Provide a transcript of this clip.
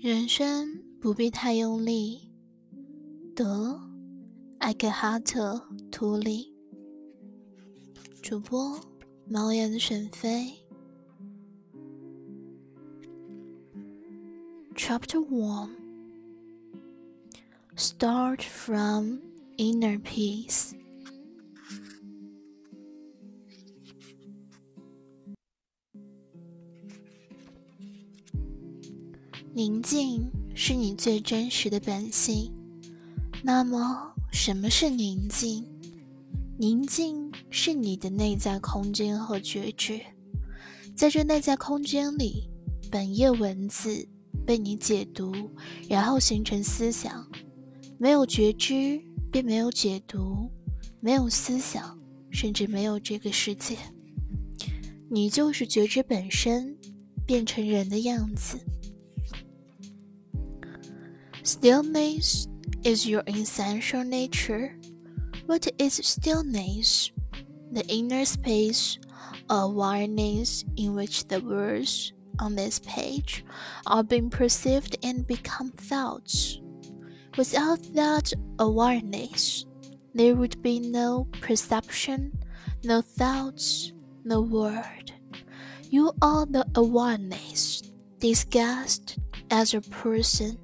人生不必太用力。得艾克哈特·托勒，主播毛眼沈飞。Chapter One. Start from inner peace. 宁静是你最真实的本性。那么，什么是宁静？宁静是你的内在空间和觉知。在这内在空间里，本页文字被你解读，然后形成思想。没有觉知，便没有解读；没有思想，甚至没有这个世界。你就是觉知本身，变成人的样子。Stillness is your essential nature. What is stillness? The inner space awareness in which the words on this page are being perceived and become thoughts. Without that awareness, there would be no perception, no thoughts, no word. You are the awareness disguised as a person